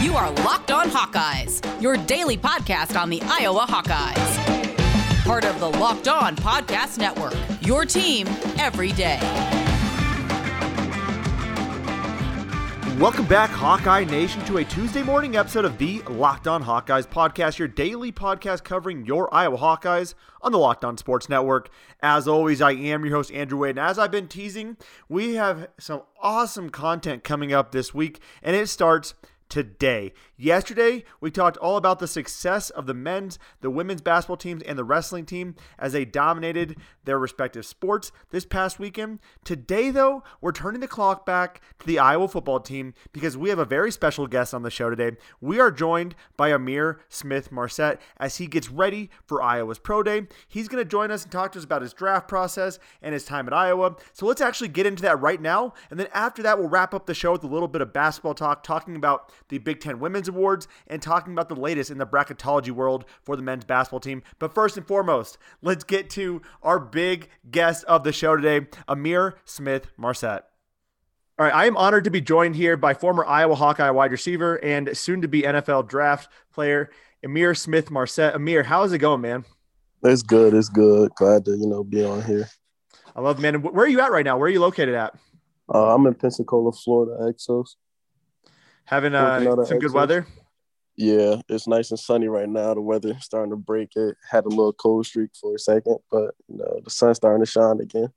You are Locked On Hawkeyes, your daily podcast on the Iowa Hawkeyes. Part of the Locked On Podcast Network, your team every day. Welcome back, Hawkeye Nation, to a Tuesday morning episode of the Locked On Hawkeyes podcast, your daily podcast covering your Iowa Hawkeyes on the Locked On Sports Network. As always, I am your host, Andrew Wade, and as I've been teasing, we have some awesome content coming up this week, and it starts today. Yesterday, we talked all about the success of the men's, the women's basketball teams, and the wrestling team as they dominated their respective sports this past weekend. Today, though, we're turning the clock back to the Iowa football team because we have a very special guest on the show today. We are joined by Ihmir Smith Marsette as he gets ready for Iowa's Pro Day. He's going to join us and talk to us about his draft process and his time at Iowa. So let's actually get into that right now. And then after that, we'll wrap up the show with a little bit of basketball talk, talking about the Big Ten Women's Awards and talking about the latest in the bracketology world for the men's basketball team. But first and foremost, let's get to our big guest of the show today, Ihmir Smith Marsette. All right, I am honored to be joined here by former Iowa Hawkeye wide receiver and soon to be NFL draft player, Ihmir Smith Marsette. Ihmir, how's it going, man? It's good. It's good. Glad to, you know, be on here. I love, man. Where are you at right now? Where are you located at? Uh, I'm in Pensacola, Florida, Exos. Having uh, some good weather. Yeah, it's nice and sunny right now. The weather starting to break. It had a little cold streak for a second, but you know the sun's starting to shine again.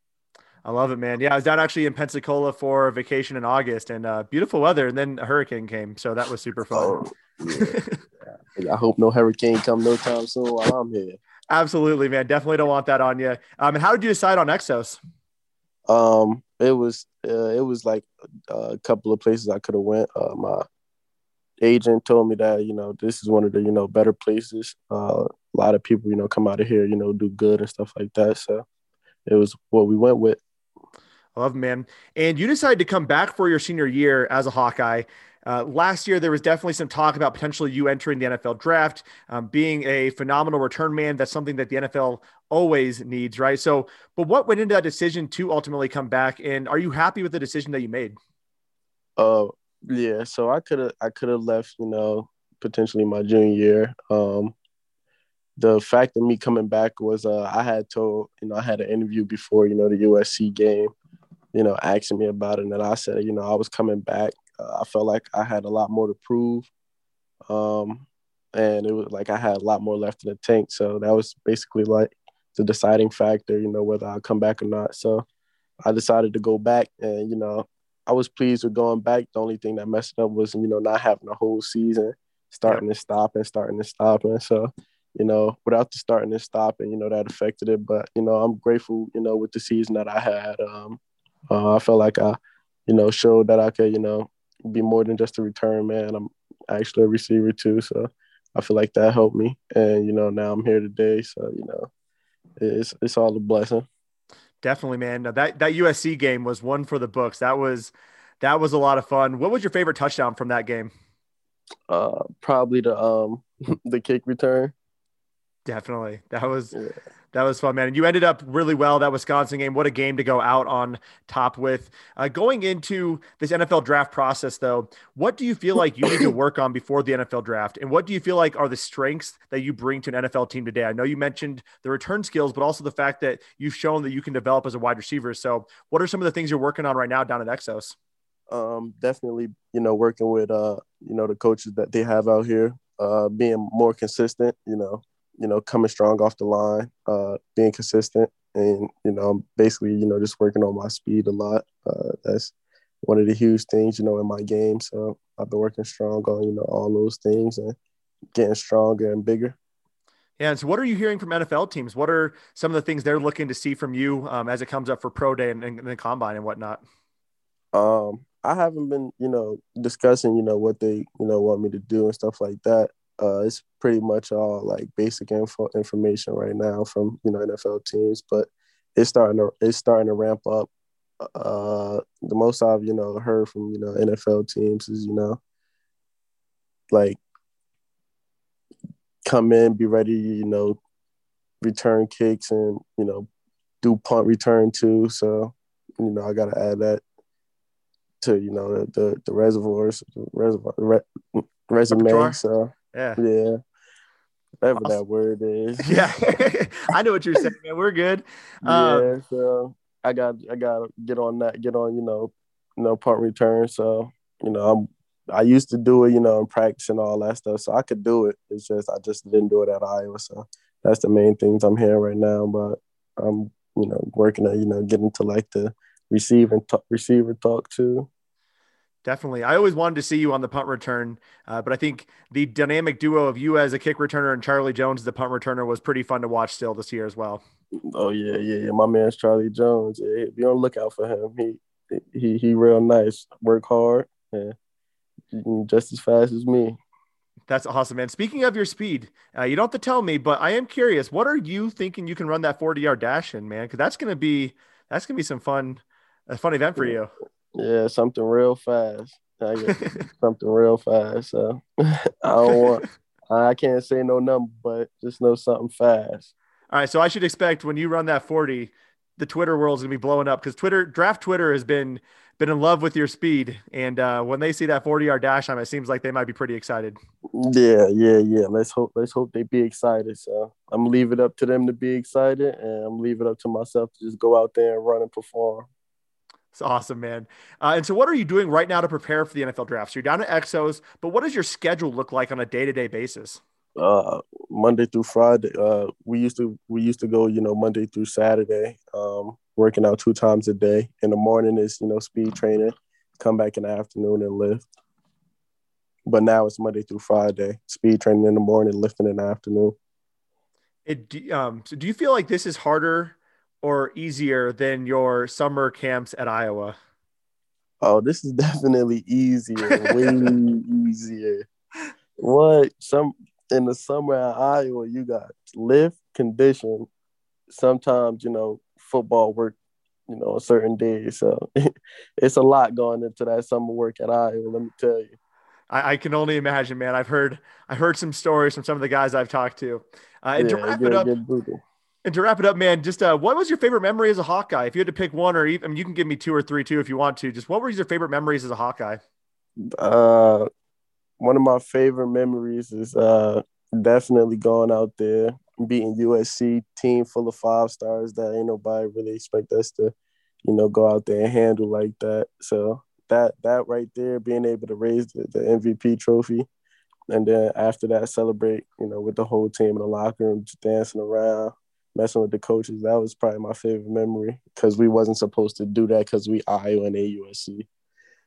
I love it, man. Yeah, I was down actually in Pensacola for a vacation in August, and uh, beautiful weather. And then a hurricane came, so that was super fun. Oh, yeah. I hope no hurricane come no time soon while I'm here. Absolutely, man. Definitely don't want that on you. Um, and how did you decide on Exos? Um, it was uh, it was like a couple of places I could have went. Uh, my agent told me that you know this is one of the you know better places. Uh, a lot of people you know come out of here you know do good and stuff like that. So it was what we went with. I love, man. And you decided to come back for your senior year as a Hawkeye. Uh, last year, there was definitely some talk about potentially you entering the NFL draft, um, being a phenomenal return man. That's something that the NFL always needs, right? So, but what went into that decision to ultimately come back? And are you happy with the decision that you made? Uh, yeah. So I could have, I could have left, you know, potentially my junior year. Um, the fact of me coming back was, uh, I had told, you know, I had an interview before, you know, the USC game, you know, asking me about it, and then I said, you know, I was coming back uh, I felt like I had a lot more to prove. Um, and it was like I had a lot more left in the tank. So that was basically like the deciding factor, you know, whether I come back or not. So I decided to go back and, you know, I was pleased with going back. The only thing that messed up was, you know, not having a whole season, starting yep. and stopping, starting to stop and stopping. So, you know, without the starting and stopping, you know, that affected it. But, you know, I'm grateful, you know, with the season that I had. Um, uh, I felt like I, you know, showed that I could, you know, be more than just a return man. I'm actually a receiver too, so I feel like that helped me. And you know, now I'm here today, so you know, it's it's all a blessing. Definitely, man. Now, that that USC game was one for the books. That was that was a lot of fun. What was your favorite touchdown from that game? Uh, probably the um the kick return. Definitely, that was. Yeah that was fun, man. And you ended up really well that Wisconsin game. What a game to go out on top with. Uh, going into this NFL draft process, though, what do you feel like you need to work on before the NFL draft? And what do you feel like are the strengths that you bring to an NFL team today? I know you mentioned the return skills, but also the fact that you've shown that you can develop as a wide receiver. So, what are some of the things you're working on right now down at Exos? Um, definitely, you know, working with uh, you know, the coaches that they have out here, uh, being more consistent, you know, you know, coming strong off the line, uh, being consistent, and you know, I'm basically, you know, just working on my speed a lot. Uh, that's one of the huge things, you know, in my game. So I've been working strong on, you know, all those things and getting stronger and bigger. Yeah. And so, what are you hearing from NFL teams? What are some of the things they're looking to see from you um, as it comes up for pro day and, and the combine and whatnot? Um, I haven't been, you know, discussing, you know, what they, you know, want me to do and stuff like that. Uh, it's pretty much all like basic info information right now from you know NFL teams, but it's starting to it's starting to ramp up. Uh, the most I've you know heard from you know NFL teams is you know like come in, be ready, you know, return kicks and you know do punt return too. So you know I got to add that to you know the the, the reservoirs, the reservoir, resume. So Yeah. yeah, whatever Awesome. that word is. Yeah. I know what you're saying, man. We're good. Um, yeah. So I got I got to get on that. Get on you know, you know punt return. So you know I'm. I used to do it, you know, in practice and all that stuff, so I could do it. It's just I just didn't do it at Iowa, so that's the main things I'm hearing right now. But I'm, you know, working on, you know, getting to like the receiver talk, receiver talk too. Definitely. I always wanted to see you on the punt return, uh, but I think the dynamic duo of you as a kick returner and Charlie Jones, as the punt returner, was pretty fun to watch still this year as well. Oh yeah, yeah, yeah. My man's Charlie Jones. Yeah, be on the lookout for him. He he he real nice. Work hard. Yeah, just as fast as me. That's awesome, man. Speaking of your speed, uh, you don't have to tell me, but I am curious. What are you thinking you can run that 40 yard dash in, man? Because that's gonna be that's gonna be some fun, a fun event for you. Yeah, something real fast. I get something real fast. So I don't want. I can't say no number, but just know something fast. All right, so I should expect when you run that 40, the Twitter world's gonna be blowing up because Twitter draft Twitter has been been in love with your speed, and uh, when they see that 40 yard dash time, it seems like they might be pretty excited. Yeah, yeah, yeah. Let's hope. Let's hope they be excited. So I'm gonna leave it up to them to be excited, and I'm leave it up to myself to just go out there and run and perform. It's awesome, man. Uh, and so, what are you doing right now to prepare for the NFL draft? So you're down at Exos, but what does your schedule look like on a day to day basis? uh Monday through Friday. Uh we used to we used to go, you know, Monday through Saturday, um, working out two times a day. In the morning is, you know, speed training, come back in the afternoon and lift. But now it's Monday through Friday. Speed training in the morning, lifting in the afternoon. It, um, so do you feel like this is harder or easier than your summer camps at Iowa? Oh, this is definitely easier, way easier. What some in the summer at Iowa, you got lift, condition, sometimes, you know, football work, you know, on certain days. So it's a lot going into that summer work at Iowa, let me tell you. I, I can only imagine, man. I've heard I've heard some stories from some of the guys I've talked to. Uh, and to Yeah, wrap get- it up. And to wrap it up, man, just uh, what was your favorite memory as a Hawkeye? If you had to pick one, or even I mean, you can give me two or three too if you want to. Just what were your favorite memories as a Hawkeye? Uh, one of my favorite memories is uh, definitely going out there, beating USC, team full of five stars that ain't nobody really expect us to, you know, go out there and handle like that. So that that right there, being able to raise the, the MVP trophy, and then after that, celebrate, you know, with the whole team in the locker room, just dancing around, messing with the coaches. That was probably my favorite memory because we wasn't supposed to do that because we Iowa and AUSC.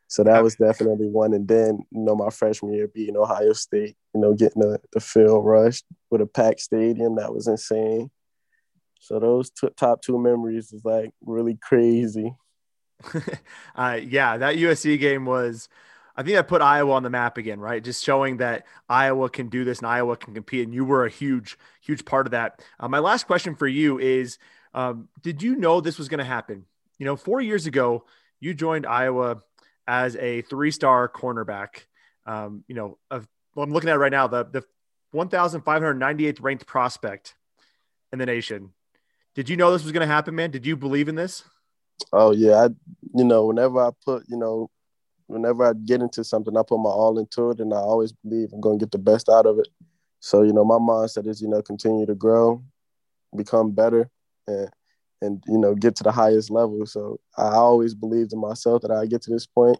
So that was definitely one. And then, you know, my freshman year beating Ohio State, you know, getting the, the field rush with a packed stadium, that was insane. So those t- top two memories is like really crazy. uh, yeah, that USC game was, I think that put Iowa on the map again, right? Just showing that Iowa can do this and Iowa can compete. And you were a huge, huge part of that. Uh, my last question for you is um, Did you know this was going to happen? You know, four years ago, you joined Iowa as a three star cornerback. Um, you know, of, well, I'm looking at right now, the, the 1,598th ranked prospect in the nation. Did you know this was going to happen, man? Did you believe in this? Oh yeah, I you know, whenever I put, you know, whenever I get into something, I put my all into it and I always believe I'm gonna get the best out of it. So, you know, my mindset is, you know, continue to grow, become better and and you know, get to the highest level. So I always believed in myself that I get to this point.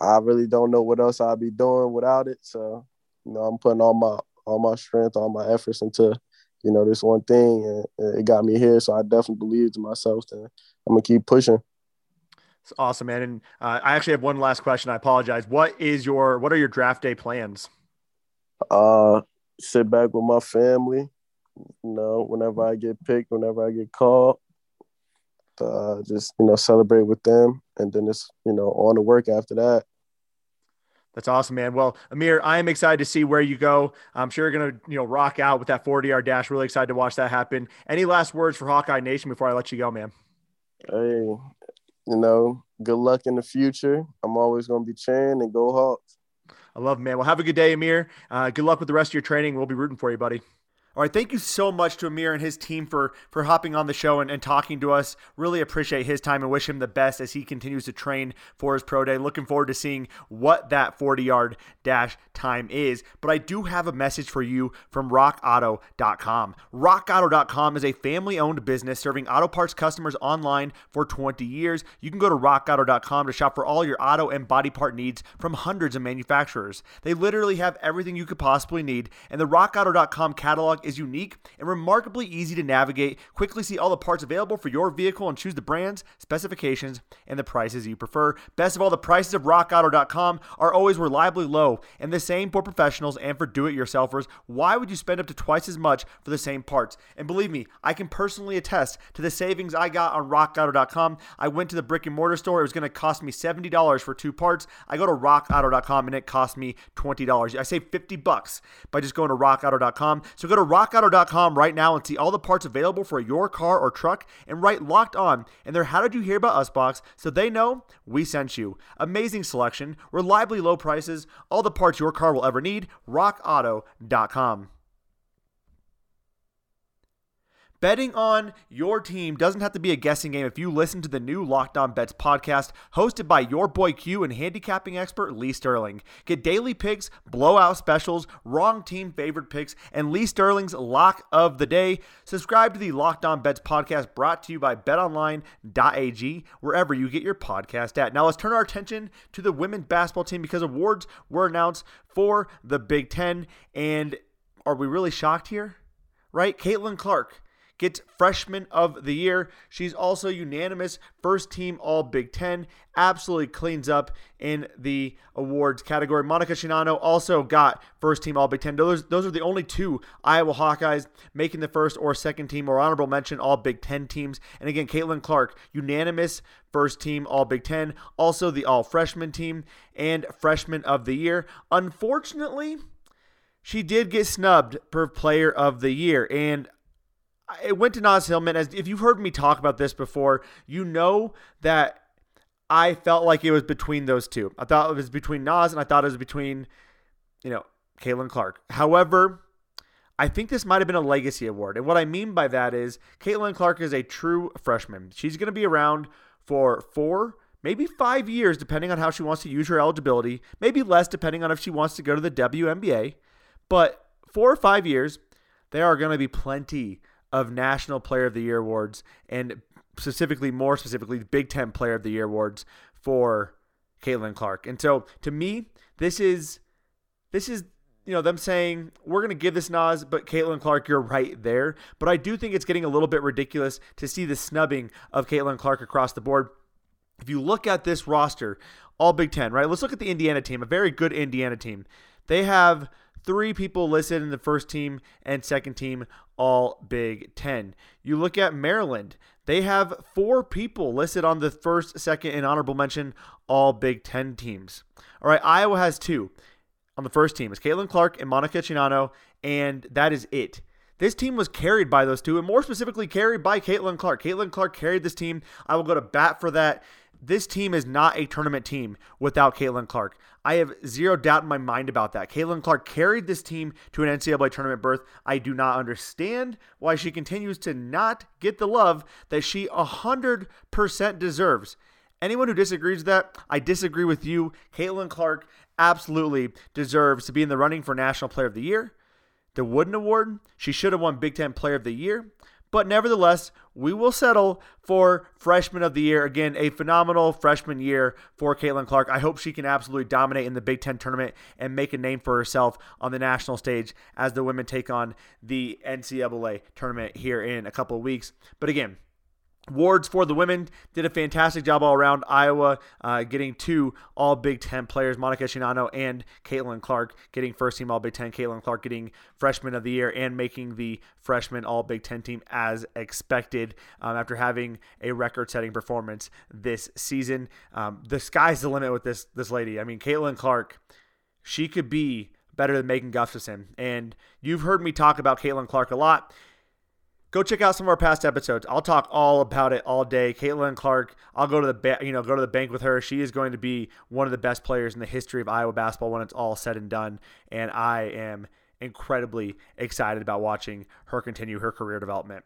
I really don't know what else I'd be doing without it. So, you know, I'm putting all my all my strength, all my efforts into, you know, this one thing and, and it got me here. So I definitely believed in myself that I'm gonna keep pushing. It's awesome, man. And uh, I actually have one last question. I apologize. What is your what are your draft day plans? Uh, sit back with my family. You know, whenever I get picked, whenever I get called, uh, just you know celebrate with them, and then it's you know on to work after that. That's awesome, man. Well, Ihmir, I am excited to see where you go. I'm sure you're gonna, you know, rock out with that 40 yard dash. Really excited to watch that happen. Any last words for Hawkeye Nation before I let you go, man? Hey, you know, good luck in the future. I'm always gonna be cheering and go Hawks. I love it, man. Well, have a good day, Ihmir. Uh, good luck with the rest of your training. We'll be rooting for you, buddy. All right, thank you so much to Ihmir and his team for for hopping on the show and, and talking to us. Really appreciate his time and wish him the best as he continues to train for his pro day. Looking forward to seeing what that 40 yard dash time is. But I do have a message for you from rockauto.com. Rockauto.com is a family owned business serving auto parts customers online for 20 years. You can go to rockauto.com to shop for all your auto and body part needs from hundreds of manufacturers. They literally have everything you could possibly need, and the rockauto.com catalog is unique and remarkably easy to navigate. Quickly see all the parts available for your vehicle and choose the brands, specifications, and the prices you prefer. Best of all, the prices of rockauto.com are always reliably low and the same for professionals and for do it yourselfers. Why would you spend up to twice as much for the same parts? And believe me, I can personally attest to the savings I got on rockauto.com. I went to the brick and mortar store, it was going to cost me $70 for two parts. I go to rockauto.com and it cost me $20. I saved 50 bucks by just going to rockauto.com. So go to rockauto.com right now and see all the parts available for your car or truck and write locked on in their How Did You Hear About Us box so they know we sent you. Amazing selection, reliably low prices, all the parts your car will ever need. RockAuto.com. Betting on your team doesn't have to be a guessing game if you listen to the new Locked On Bets podcast hosted by your boy Q and handicapping expert Lee Sterling. Get daily picks, blowout specials, wrong team favorite picks, and Lee Sterling's lock of the day. Subscribe to the Locked On Bets podcast brought to you by betonline.ag, wherever you get your podcast at. Now let's turn our attention to the women's basketball team because awards were announced for the Big Ten. And are we really shocked here? Right? Caitlin Clark gets Freshman of the Year. She's also unanimous first team All Big Ten. Absolutely cleans up in the awards category. Monica Czinano also got first team All Big Ten. Those, those are the only two Iowa Hawkeyes making the first or second team or honorable mention All Big Ten teams. And again, Caitlin Clark, unanimous first team All Big Ten. Also the All Freshman team and Freshman of the Year. Unfortunately, she did get snubbed per player of the year. And it went to Naz Hillmon. As if you've heard me talk about this before, you know that I felt like it was between those two. I thought it was between Nas and I thought it was between, you know, Caitlin Clark. However, I think this might have been a legacy award. And what I mean by that is Caitlin Clark is a true freshman. She's going to be around for four, maybe five years, depending on how she wants to use her eligibility, maybe less, depending on if she wants to go to the WNBA. But four or five years, there are going to be plenty of National Player of the Year awards and specifically, more specifically, Big Ten Player of the Year awards for Caitlin Clark. And so, to me, this is this is you know them saying we're going to give this Naz, but Caitlin Clark, you're right there. But I do think it's getting a little bit ridiculous to see the snubbing of Caitlin Clark across the board. If you look at this roster, all Big Ten, right? Let's look at the Indiana team, a very good Indiana team. They have three people listed in the first team and second team all Big Ten. You look at Maryland, they have four people listed on the first, second, and honorable mention all Big Ten teams. All right, Iowa has two on the first team. It's Caitlin Clark and Monica Czinano, and that is it. This team was carried by those two, and more specifically, carried by Caitlin Clark. Caitlin Clark carried this team. I will go to bat for that this team is not a tournament team without Caitlin Clark. I have zero doubt in my mind about that. Caitlin Clark carried this team to an NCAA tournament berth. I do not understand why she continues to not get the love that she 100% deserves. Anyone who disagrees with that, I disagree with you. Caitlin Clark absolutely deserves to be in the running for National Player of the Year. The Wooden Award, she should have won Big Ten Player of the Year. But nevertheless, we will settle for freshman of the year. Again, a phenomenal freshman year for Caitlin Clark. I hope she can absolutely dominate in the Big Ten tournament and make a name for herself on the national stage as the women take on the NCAA tournament here in a couple of weeks. But again, Wards for the women did a fantastic job all around. Iowa uh, getting two All Big Ten players, Monica Czinano and Caitlin Clark, getting first team All Big Ten. Caitlin Clark getting Freshman of the Year and making the freshman All Big Ten team as expected um, after having a record-setting performance this season. Um, the sky's the limit with this this lady. I mean, Caitlin Clark, she could be better than Megan Gustafson, and you've heard me talk about Caitlin Clark a lot go check out some of our past episodes. I'll talk all about it all day. Caitlin Clark, I'll go to the ba- you know go to the bank with her. She is going to be one of the best players in the history of Iowa basketball when it's all said and done, and I am incredibly excited about watching her continue her career development.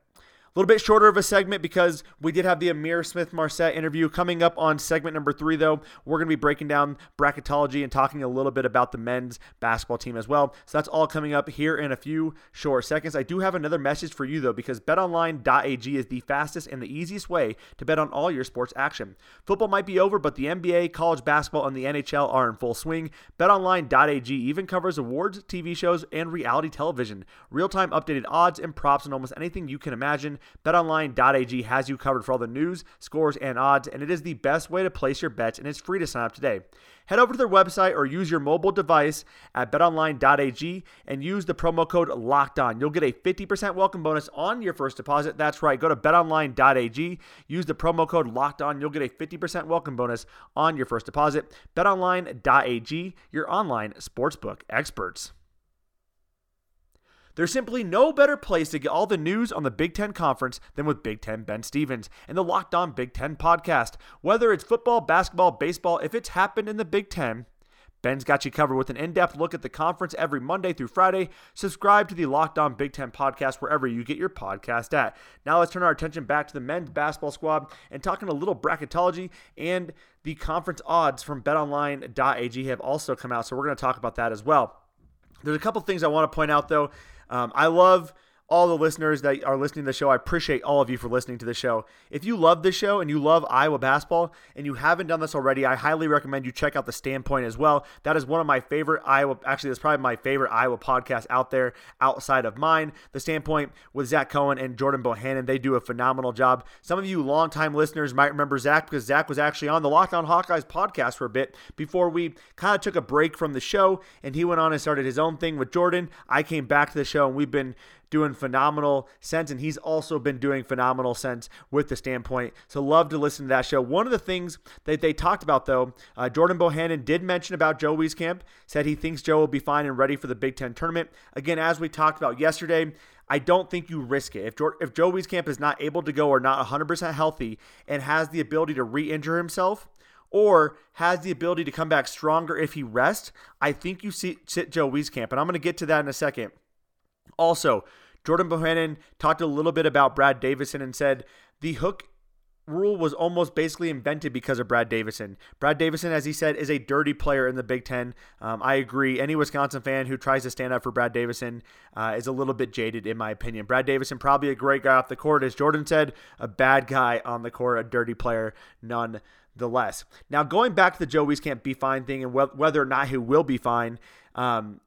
A little bit shorter of a segment because we did have the Ihmir Smith Marsette interview coming up on segment number three, though. We're going to be breaking down bracketology and talking a little bit about the men's basketball team as well. So that's all coming up here in a few short seconds. I do have another message for you, though, because betonline.ag is the fastest and the easiest way to bet on all your sports action. Football might be over, but the NBA, college basketball, and the NHL are in full swing. BetOnline.ag even covers awards, TV shows, and reality television. Real time updated odds and props on almost anything you can imagine. BetOnline.ag has you covered for all the news, scores, and odds, and it is the best way to place your bets, and it's free to sign up today. Head over to their website or use your mobile device at betonline.ag and use the promo code locked on. You'll get a 50% welcome bonus on your first deposit. That's right. Go to betonline.ag, use the promo code locked on. You'll get a 50% welcome bonus on your first deposit. Betonline.ag, your online sportsbook experts. There's simply no better place to get all the news on the Big Ten Conference than with Big Ten Ben Stevens and the Locked On Big Ten podcast. Whether it's football, basketball, baseball, if it's happened in the Big Ten, Ben's got you covered with an in depth look at the conference every Monday through Friday. Subscribe to the Locked On Big Ten podcast wherever you get your podcast at. Now let's turn our attention back to the men's basketball squad and talking a little bracketology and the conference odds from betonline.ag have also come out. So we're going to talk about that as well. There's a couple things I want to point out though. Um, I love all the listeners that are listening to the show. I appreciate all of you for listening to the show. If you love this show and you love Iowa basketball and you haven't done this already, I highly recommend you check out The Standpoint as well. That is one of my favorite Iowa, actually, that's probably my favorite Iowa podcast out there outside of mine. The Standpoint with Zach Cohen and Jordan Bohannon. They do a phenomenal job. Some of you longtime listeners might remember Zach because Zach was actually on the Locked On Hawkeyes podcast for a bit before we kind of took a break from the show and he went on and started his own thing with Jordan. I came back to the show and we've been doing phenomenal sense, and he's also been doing phenomenal sense with the standpoint. So love to listen to that show. One of the things that they talked about, though, uh, Jordan Bohannon did mention about Joe Wieskamp, said he thinks Joe will be fine and ready for the Big Ten tournament. Again, as we talked about yesterday, I don't think you risk it. If, Joe, if Joe Wieskamp is not able to go or not 100% healthy and has the ability to re injure himself, or has the ability to come back stronger if he rests, I think you see, sit Joe Wieskamp. And I'm going to get to that in a second. Also, Jordan Bohannon talked a little bit about Brad Davison and said the hook rule was almost basically invented because of Brad Davison. Brad Davison, as he said, is a dirty player in the Big Ten. Um, I agree. Any Wisconsin fan who tries to stand up for Brad Davison uh, is a little bit jaded, in my opinion. Brad Davison, probably a great guy off the court. As Jordan said, a bad guy on the court, a dirty player, nonetheless. Now, going back to the Joe Wieskamp be fine thing and wh- whether or not he will be fine, um,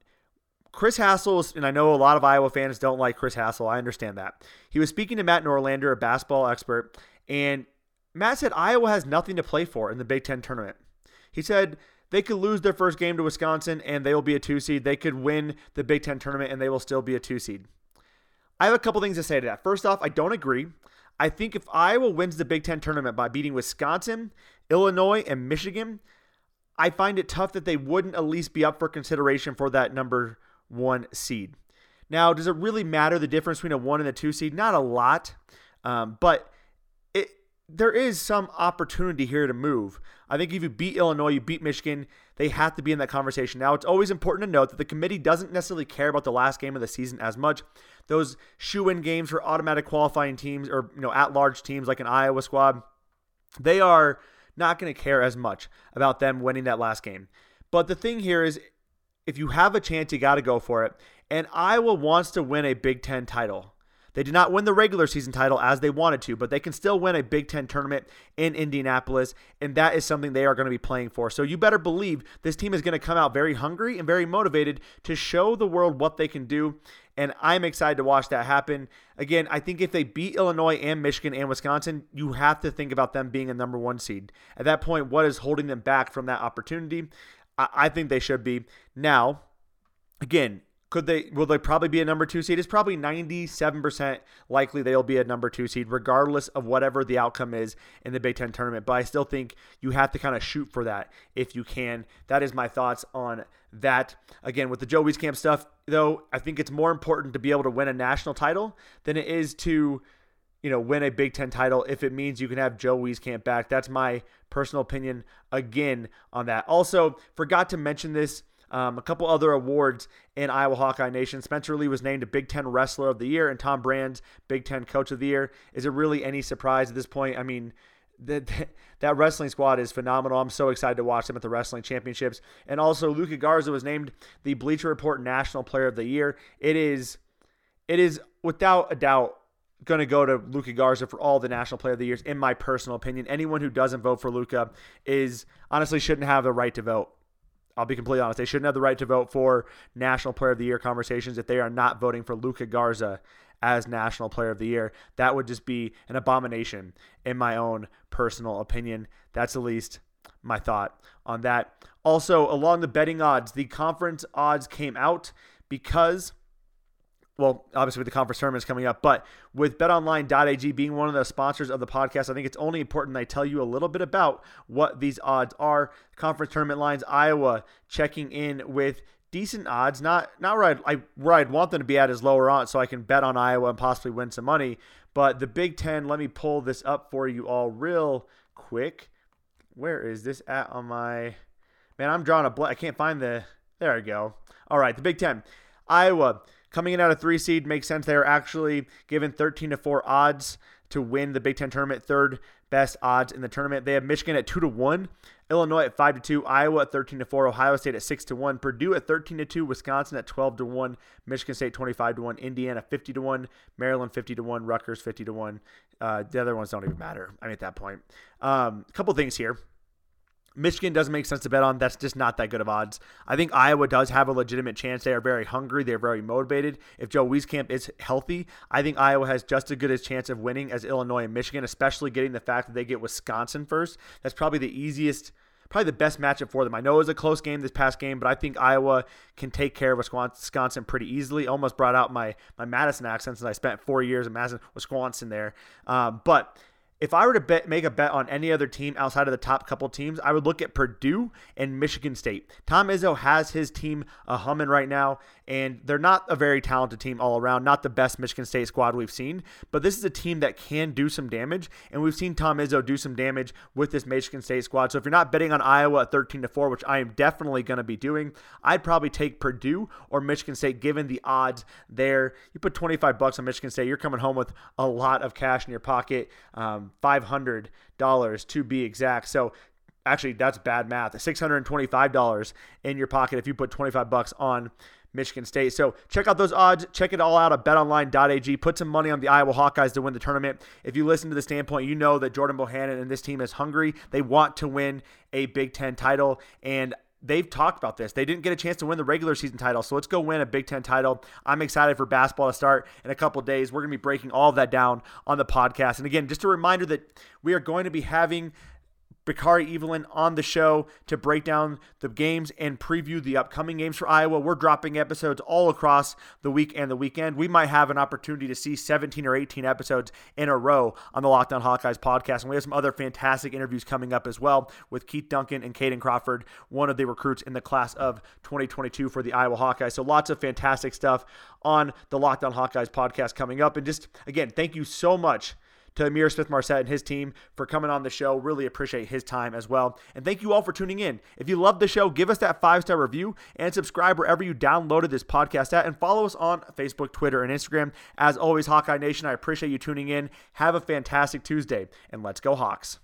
Chris Hassel, and I know a lot of Iowa fans don't like Chris Hassel. I understand that. He was speaking to Matt Norlander, a basketball expert, and Matt said Iowa has nothing to play for in the Big Ten tournament. He said they could lose their first game to Wisconsin and they will be a two seed. They could win the Big Ten tournament and they will still be a two seed. I have a couple things to say to that. First off, I don't agree. I think if Iowa wins the Big Ten tournament by beating Wisconsin, Illinois, and Michigan, I find it tough that they wouldn't at least be up for consideration for that number one seed. Now, does it really matter the difference between a one and a two seed? Not a lot, um, but it there is some opportunity here to move. I think if you beat Illinois, you beat Michigan, they have to be in that conversation. Now, it's always important to note that the committee doesn't necessarily care about the last game of the season as much. Those shoe-in games for automatic qualifying teams or you know at-large teams like an Iowa squad, they are not going to care as much about them winning that last game. But the thing here is if you have a chance, you got to go for it. And Iowa wants to win a Big Ten title. They did not win the regular season title as they wanted to, but they can still win a Big Ten tournament in Indianapolis, and that is something they are going to be playing for. So you better believe this team is going to come out very hungry and very motivated to show the world what they can do. And I'm excited to watch that happen. Again, I think if they beat Illinois and Michigan and Wisconsin, you have to think about them being a number one seed. At that point, what is holding them back from that opportunity? I, think they should be. Now, again, could they will they probably be a number two seed? It's probably 97% likely they'll be a number two seed, regardless of whatever the outcome is in the Big Ten tournament. But I still think you have to kind of shoot for that if you can. That is my thoughts on that. Again, with the Joe Wieskamp stuff, though, I think it's more important to be able to win a national title than it is to you know, win a Big Ten title if it means you can have Joe Wieskamp back. That's my personal opinion again on that. Also, forgot to mention this Um, a couple other awards in Iowa Hawkeye Nation. Spencer Lee was named a Big Ten Wrestler of the Year, and Tom Brands Big Ten Coach of the Year. Is it really any surprise at this point? I mean, that that wrestling squad is phenomenal. I'm so excited to watch them at the wrestling championships. And also, Luka Garza was named the Bleacher Report National Player of the Year. It is, it is without a doubt going to go to Luka Garza for all the National Player of the Years, in my personal opinion. Anyone who doesn't vote for Luka is honestly shouldn't have the right to vote. I'll be completely honest. They shouldn't have the right to vote for National Player of the Year conversations if they are not voting for Luka Garza as National Player of the Year. That would just be an abomination, in my own personal opinion. That's at least my thought on that. Also, along the betting odds, the conference odds came out because well, obviously with the conference tournaments coming up, but with betonline.ag being one of the sponsors of the podcast, I think it's only important I tell you a little bit about what these odds are. Conference tournament lines, Iowa checking in with decent odds, not not where I'd, I, where I'd want them to be at is lower on, so I can bet on Iowa and possibly win some money. But the Big Ten, let me pull this up for you all real quick. Where is this at on my man? I'm drawing a blank. I can't find the. There we go. All right, the Big Ten, Iowa coming in at a three seed makes sense. They're actually given 13 to 4 odds to win the Big Ten tournament, third best odds in the tournament. They have Michigan at 2 to 1, Illinois at 5 to 2, Iowa at 13 to 4, Ohio State at 6 to 1, Purdue at 13 to 2, Wisconsin at 12 to 1, Michigan State 25 to 1, Indiana 50 to 1, Maryland 50 to 1, Rutgers 50 to 1. Uh, the other ones don't even matter. I mean, at that point. Um, a couple things here. Michigan doesn't make sense to bet on. That's just not that good of odds. I think Iowa does have a legitimate chance. They are very hungry. They're very motivated. If Joe Wieskamp is healthy, I think Iowa has just as good a chance of winning as Illinois and Michigan, especially getting the fact that they get Wisconsin first. That's probably the easiest, probably the best matchup for them. I know it was a close game this past game, but I think Iowa can take care of Wisconsin pretty easily. Almost brought out my my Madison accent since I spent four years in Madison, Wisconsin there. Um, but if I were to bet, make a bet on any other team outside of the top couple teams, I would look at Purdue and Michigan State. Tom Izzo has his team a humming right now, and they're not a very talented team all around, not the best Michigan State squad we've seen, but this is a team that can do some damage, and we've seen Tom Izzo do some damage with this Michigan State squad. So if you're not betting on Iowa at 13 to 4, which I am definitely going to be doing, I'd probably take Purdue or Michigan State given the odds there. You put 25 bucks on Michigan State, you're coming home with a lot of cash in your pocket. Um, $500 to be exact. So actually, that's bad math. $625 in your pocket if you put 25 bucks on Michigan State. So check out those odds. Check it all out at betonline.ag. Put some money on the Iowa Hawkeyes to win the tournament. If you listen to the standpoint, you know that Jordan Bohannon and this team is hungry. They want to win a Big Ten title. And they've talked about this. They didn't get a chance to win the regular season title, so let's go win a Big Ten title. I'm excited for basketball to start in a couple days. We're going to be breaking all of that down on the podcast. And again, just a reminder that we are going to be having Bakari Evelyn on the show to break down the games and preview the upcoming games for Iowa. We're dropping episodes all across the week and the weekend. We might have an opportunity to see 17 or 18 episodes in a row on the Locked On Hawkeyes podcast. And we have some other fantastic interviews coming up as well with Keith Duncan and Caden Crawford, one of the recruits in the class of 2022 for the Iowa Hawkeyes. So lots of fantastic stuff on the Locked On Hawkeyes podcast coming up. And just, again, thank you so much to Ihmir Smith Marsette and his team for coming on the show. Really appreciate his time as well. And thank you all for tuning in. If you love the show, give us that five star review and subscribe wherever you downloaded this podcast at. And follow us on Facebook, Twitter, and Instagram. As always, Hawkeye Nation, I appreciate you tuning in. Have a fantastic Tuesday, and let's go, Hawks.